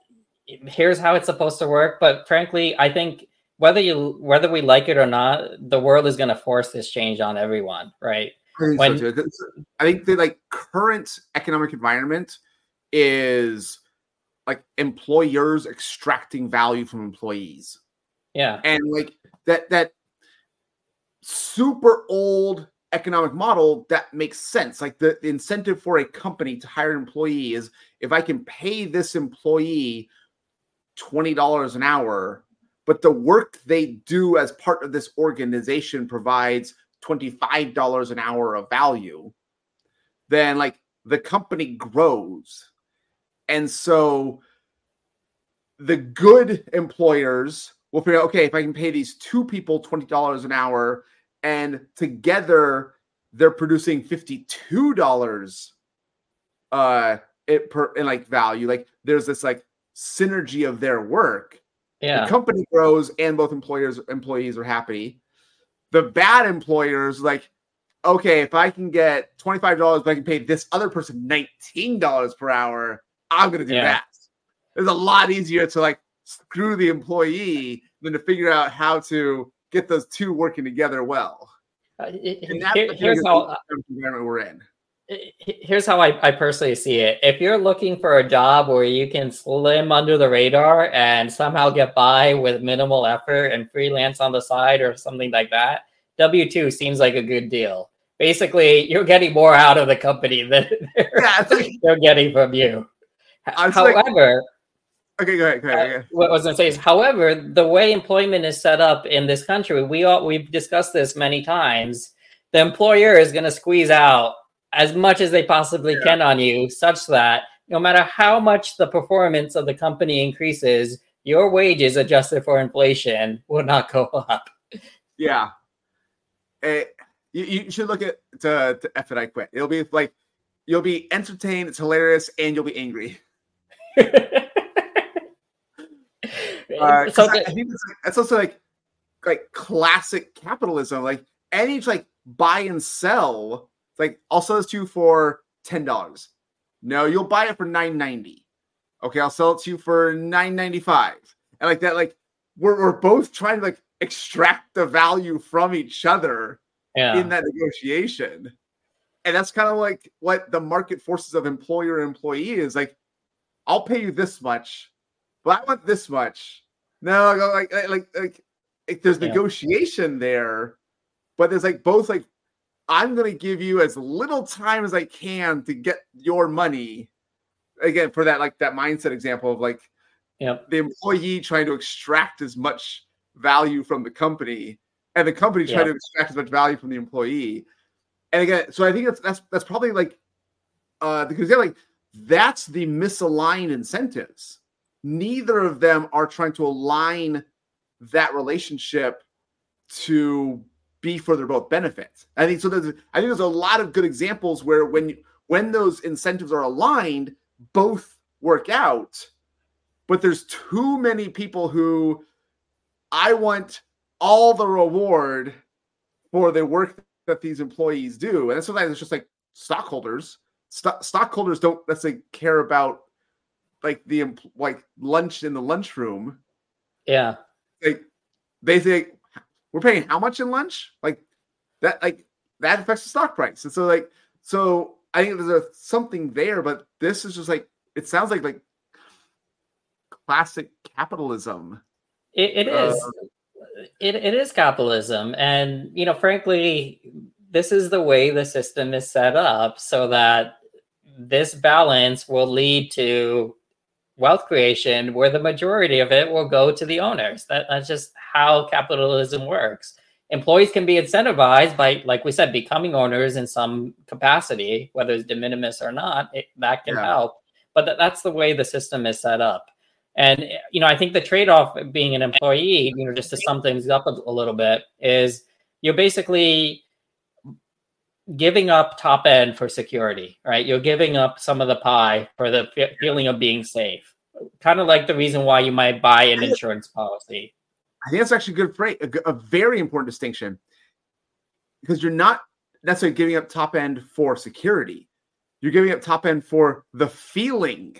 here's how it's supposed to work, but frankly, I think whether you whether we like it or not, the world is going to force this change on everyone, right? I think, when, so I think the like current economic environment is like employers extracting value from employees. Yeah. And like that that super old economic model that makes sense. Like the, the incentive for a company to hire an employee is if I can pay this employee $20 an hour, but the work they do as part of this organization provides $25 an hour of value, then like the company grows. And so the good employers will figure out okay, if I can pay these two people $20 an hour and together they're producing $52 uh it per in like value, like there's this like synergy of their work. Yeah. The company grows and both employers employees are happy. The bad employers like okay, if I can get $25, but I can pay this other person $19 per hour, I'm gonna do yeah. that. It's a lot easier to like screw the employee than to figure out how to get those two working together well. Uh, and that's here, here's how environment we're in. Here's how I, I personally see it. If you're looking for a job where you can slim under the radar and somehow get by with minimal effort and freelance on the side or something like that, W 2 seems like a good deal. Basically, you're getting more out of the company than they're, [laughs] yeah, like, they're getting from you. However, like, okay, go ahead. Go ahead. Uh, what I was going to say is, however, the way employment is set up in this country, we all we've discussed this many times. The employer is going to squeeze out as much as they possibly yeah. can on you, such that no matter how much the performance of the company increases, your wages adjusted for inflation will not go up. Yeah. Uh, you, you, should look at to, to F it, I quit. It'll be like you'll be entertained, it's hilarious, and you'll be angry. [laughs] uh, so I, I think that's also like like classic capitalism. Like any like buy and sell like I'll sell this to you for ten dollars. No, you'll buy it for nine ninety. Okay, I'll sell it to you for nine ninety five. And like that, like we're we're both trying to like extract the value from each other yeah. in that negotiation. And that's kind of like what the market forces of employer and employee is like. I'll pay you this much, but I want this much. No, like like like, like, there's yeah. negotiation there, but there's like both like I'm going to give you as little time as I can to get your money. Again, for that like that mindset example of like yep. the employee trying to extract as much value from the company and the company trying yep. to extract as much value from the employee. And again, so I think that's that's that's probably like uh because yeah, like that's the misaligned incentives. Neither of them are trying to align that relationship to be for their both benefits. I think so. There's I think there's a lot of good examples where when when those incentives are aligned, both work out. But there's too many people who I want all the reward for the work that these employees do, and sometimes it's just like stockholders. St- stockholders don't necessarily care about like the like lunch in the lunchroom. Yeah, like they say we're paying how much in lunch? Like that, like that affects the stock price. And so, like, so I think there's a, something there, but this is just like it sounds like like classic capitalism. it, it is. Uh, it, it is capitalism, and you know, frankly, this is the way the system is set up, so that this balance will lead to wealth creation where the majority of it will go to the owners. That, that's just how capitalism works. employees can be incentivized by, like we said, becoming owners in some capacity, whether it's de minimis or not, it, that can yeah. help. But th- that's the way the system is set up. And you know, I think the trade-off being an employee, you know, just to sum things up a, a little bit, is you're basically giving up top end for security, right? You're giving up some of the pie for the f- feeling of being safe. Kind of like the reason why you might buy an insurance policy. I think that's actually a good phrase, a, a very important distinction because you're not necessarily giving up top end for security. You're giving up top end for the feeling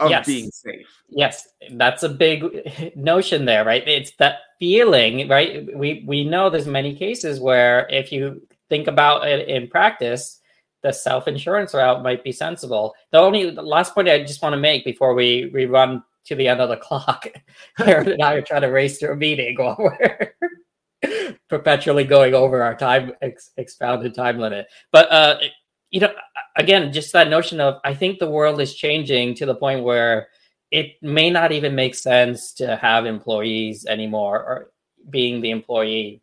of yes. being safe. Yes, that's a big notion there, right? It's that feeling, right? We we know there's many cases where if you think about it in practice, the self-insurance route might be sensible. The only the last point I just want to make before we, we run to the end of the [laughs] clock, Aaron and I are trying to race through a meeting while we're [laughs] perpetually going over our time ex- expounded time limit. But uh, you know, again, just that notion of I think the world is changing to the point where it may not even make sense to have employees anymore or being the employee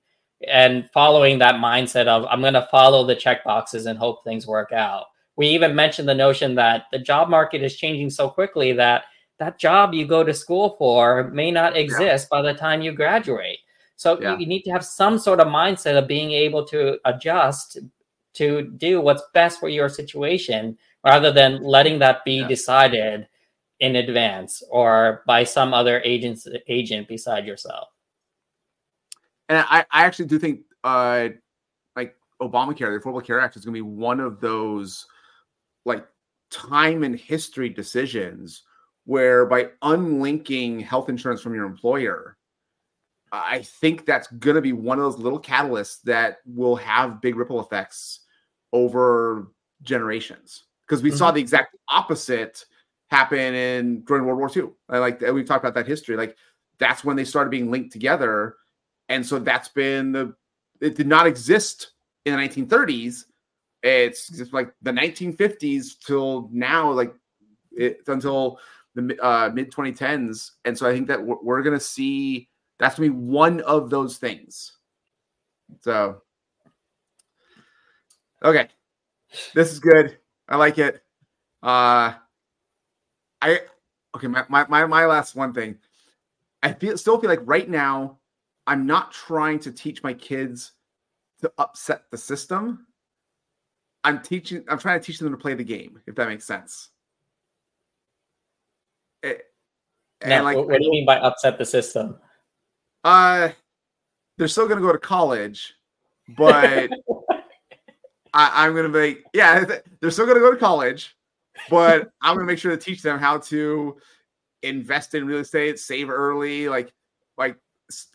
and following that mindset of I'm going to follow the check boxes and hope things work out. We even mentioned the notion that the job market is changing so quickly that that job you go to school for may not exist yeah. by the time you graduate. So yeah. you need to have some sort of mindset of being able to adjust to do what's best for your situation rather than letting that be yeah. decided in advance or by some other agent agent beside yourself and I, I actually do think uh like Obamacare, the Affordable Care Act is going to be one of those like time and history decisions where by unlinking health insurance from your employer, I think that's going to be one of those little catalysts that will have big ripple effects over generations. Because we mm-hmm. saw the exact opposite happen in during World War II. I like we've talked about that history. Like that's when they started being linked together and so that's been the it did not exist in the 1930s it's just like the 1950s till now like it's until the uh, mid 2010s and so i think that we're, we're going to see that's going to be one of those things. So okay. This is good. I like it. Uh i okay my my, my, my last one thing. I feel still feel like right now I'm not trying to teach my kids to upset the system. I'm teaching. I'm trying to teach them to play the game. If that makes sense. It, eh, now, like, what do you mean by upset the system? Uh, they're still going to go to college, but [laughs] I, am going to make, yeah, they're still going to go to college, but I'm going to make sure to teach them how to invest in real estate, save early, like like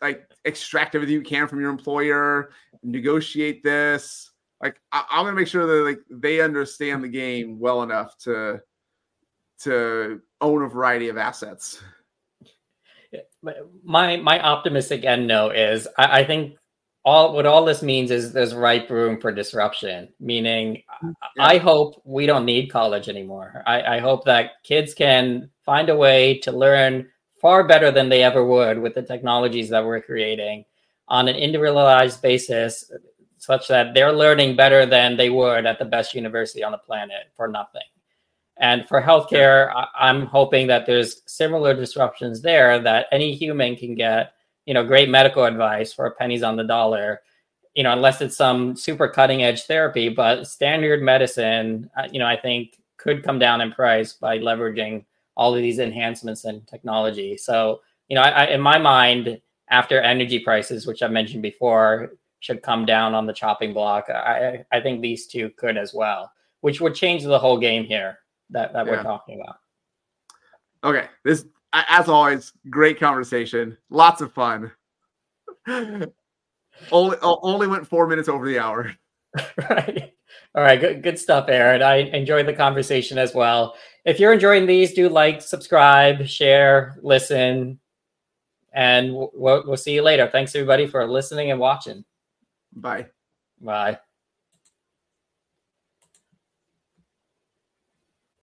like extract everything you can from your employer, negotiate this. Like I, am gonna make sure that like they understand the game well enough to to own a variety of assets. My my optimistic end note is I, I think all what all this means is there's ripe room for disruption. Meaning, yeah. I hope we don't need college anymore. I, I hope that kids can find a way to learn far better than they ever would with the technologies that we're creating on an individualized basis, such that they're learning better than they would at the best university on the planet for nothing. And for healthcare, I'm hoping that there's similar disruptions there that any human can get, you know, great medical advice for pennies on the dollar, you know, unless it's some super cutting edge therapy. But standard medicine, uh, you know, I think could come down in price by leveraging all of these enhancements in technology. So, you know, I, I, in my mind, after energy prices, which I mentioned before, should come down on the chopping block, I, I think these two could as well, which would change the whole game here that, that yeah. we're talking about. Okay. This, as always, great conversation. Lots of fun. [laughs] only, only went four minutes over the hour. [laughs] right. All right, good, good stuff, Aaron. I enjoyed the conversation as well. If you're enjoying these, do like, subscribe, share, listen, and we'll, we'll see you later. Thanks, everybody, for listening and watching. Bye. Bye.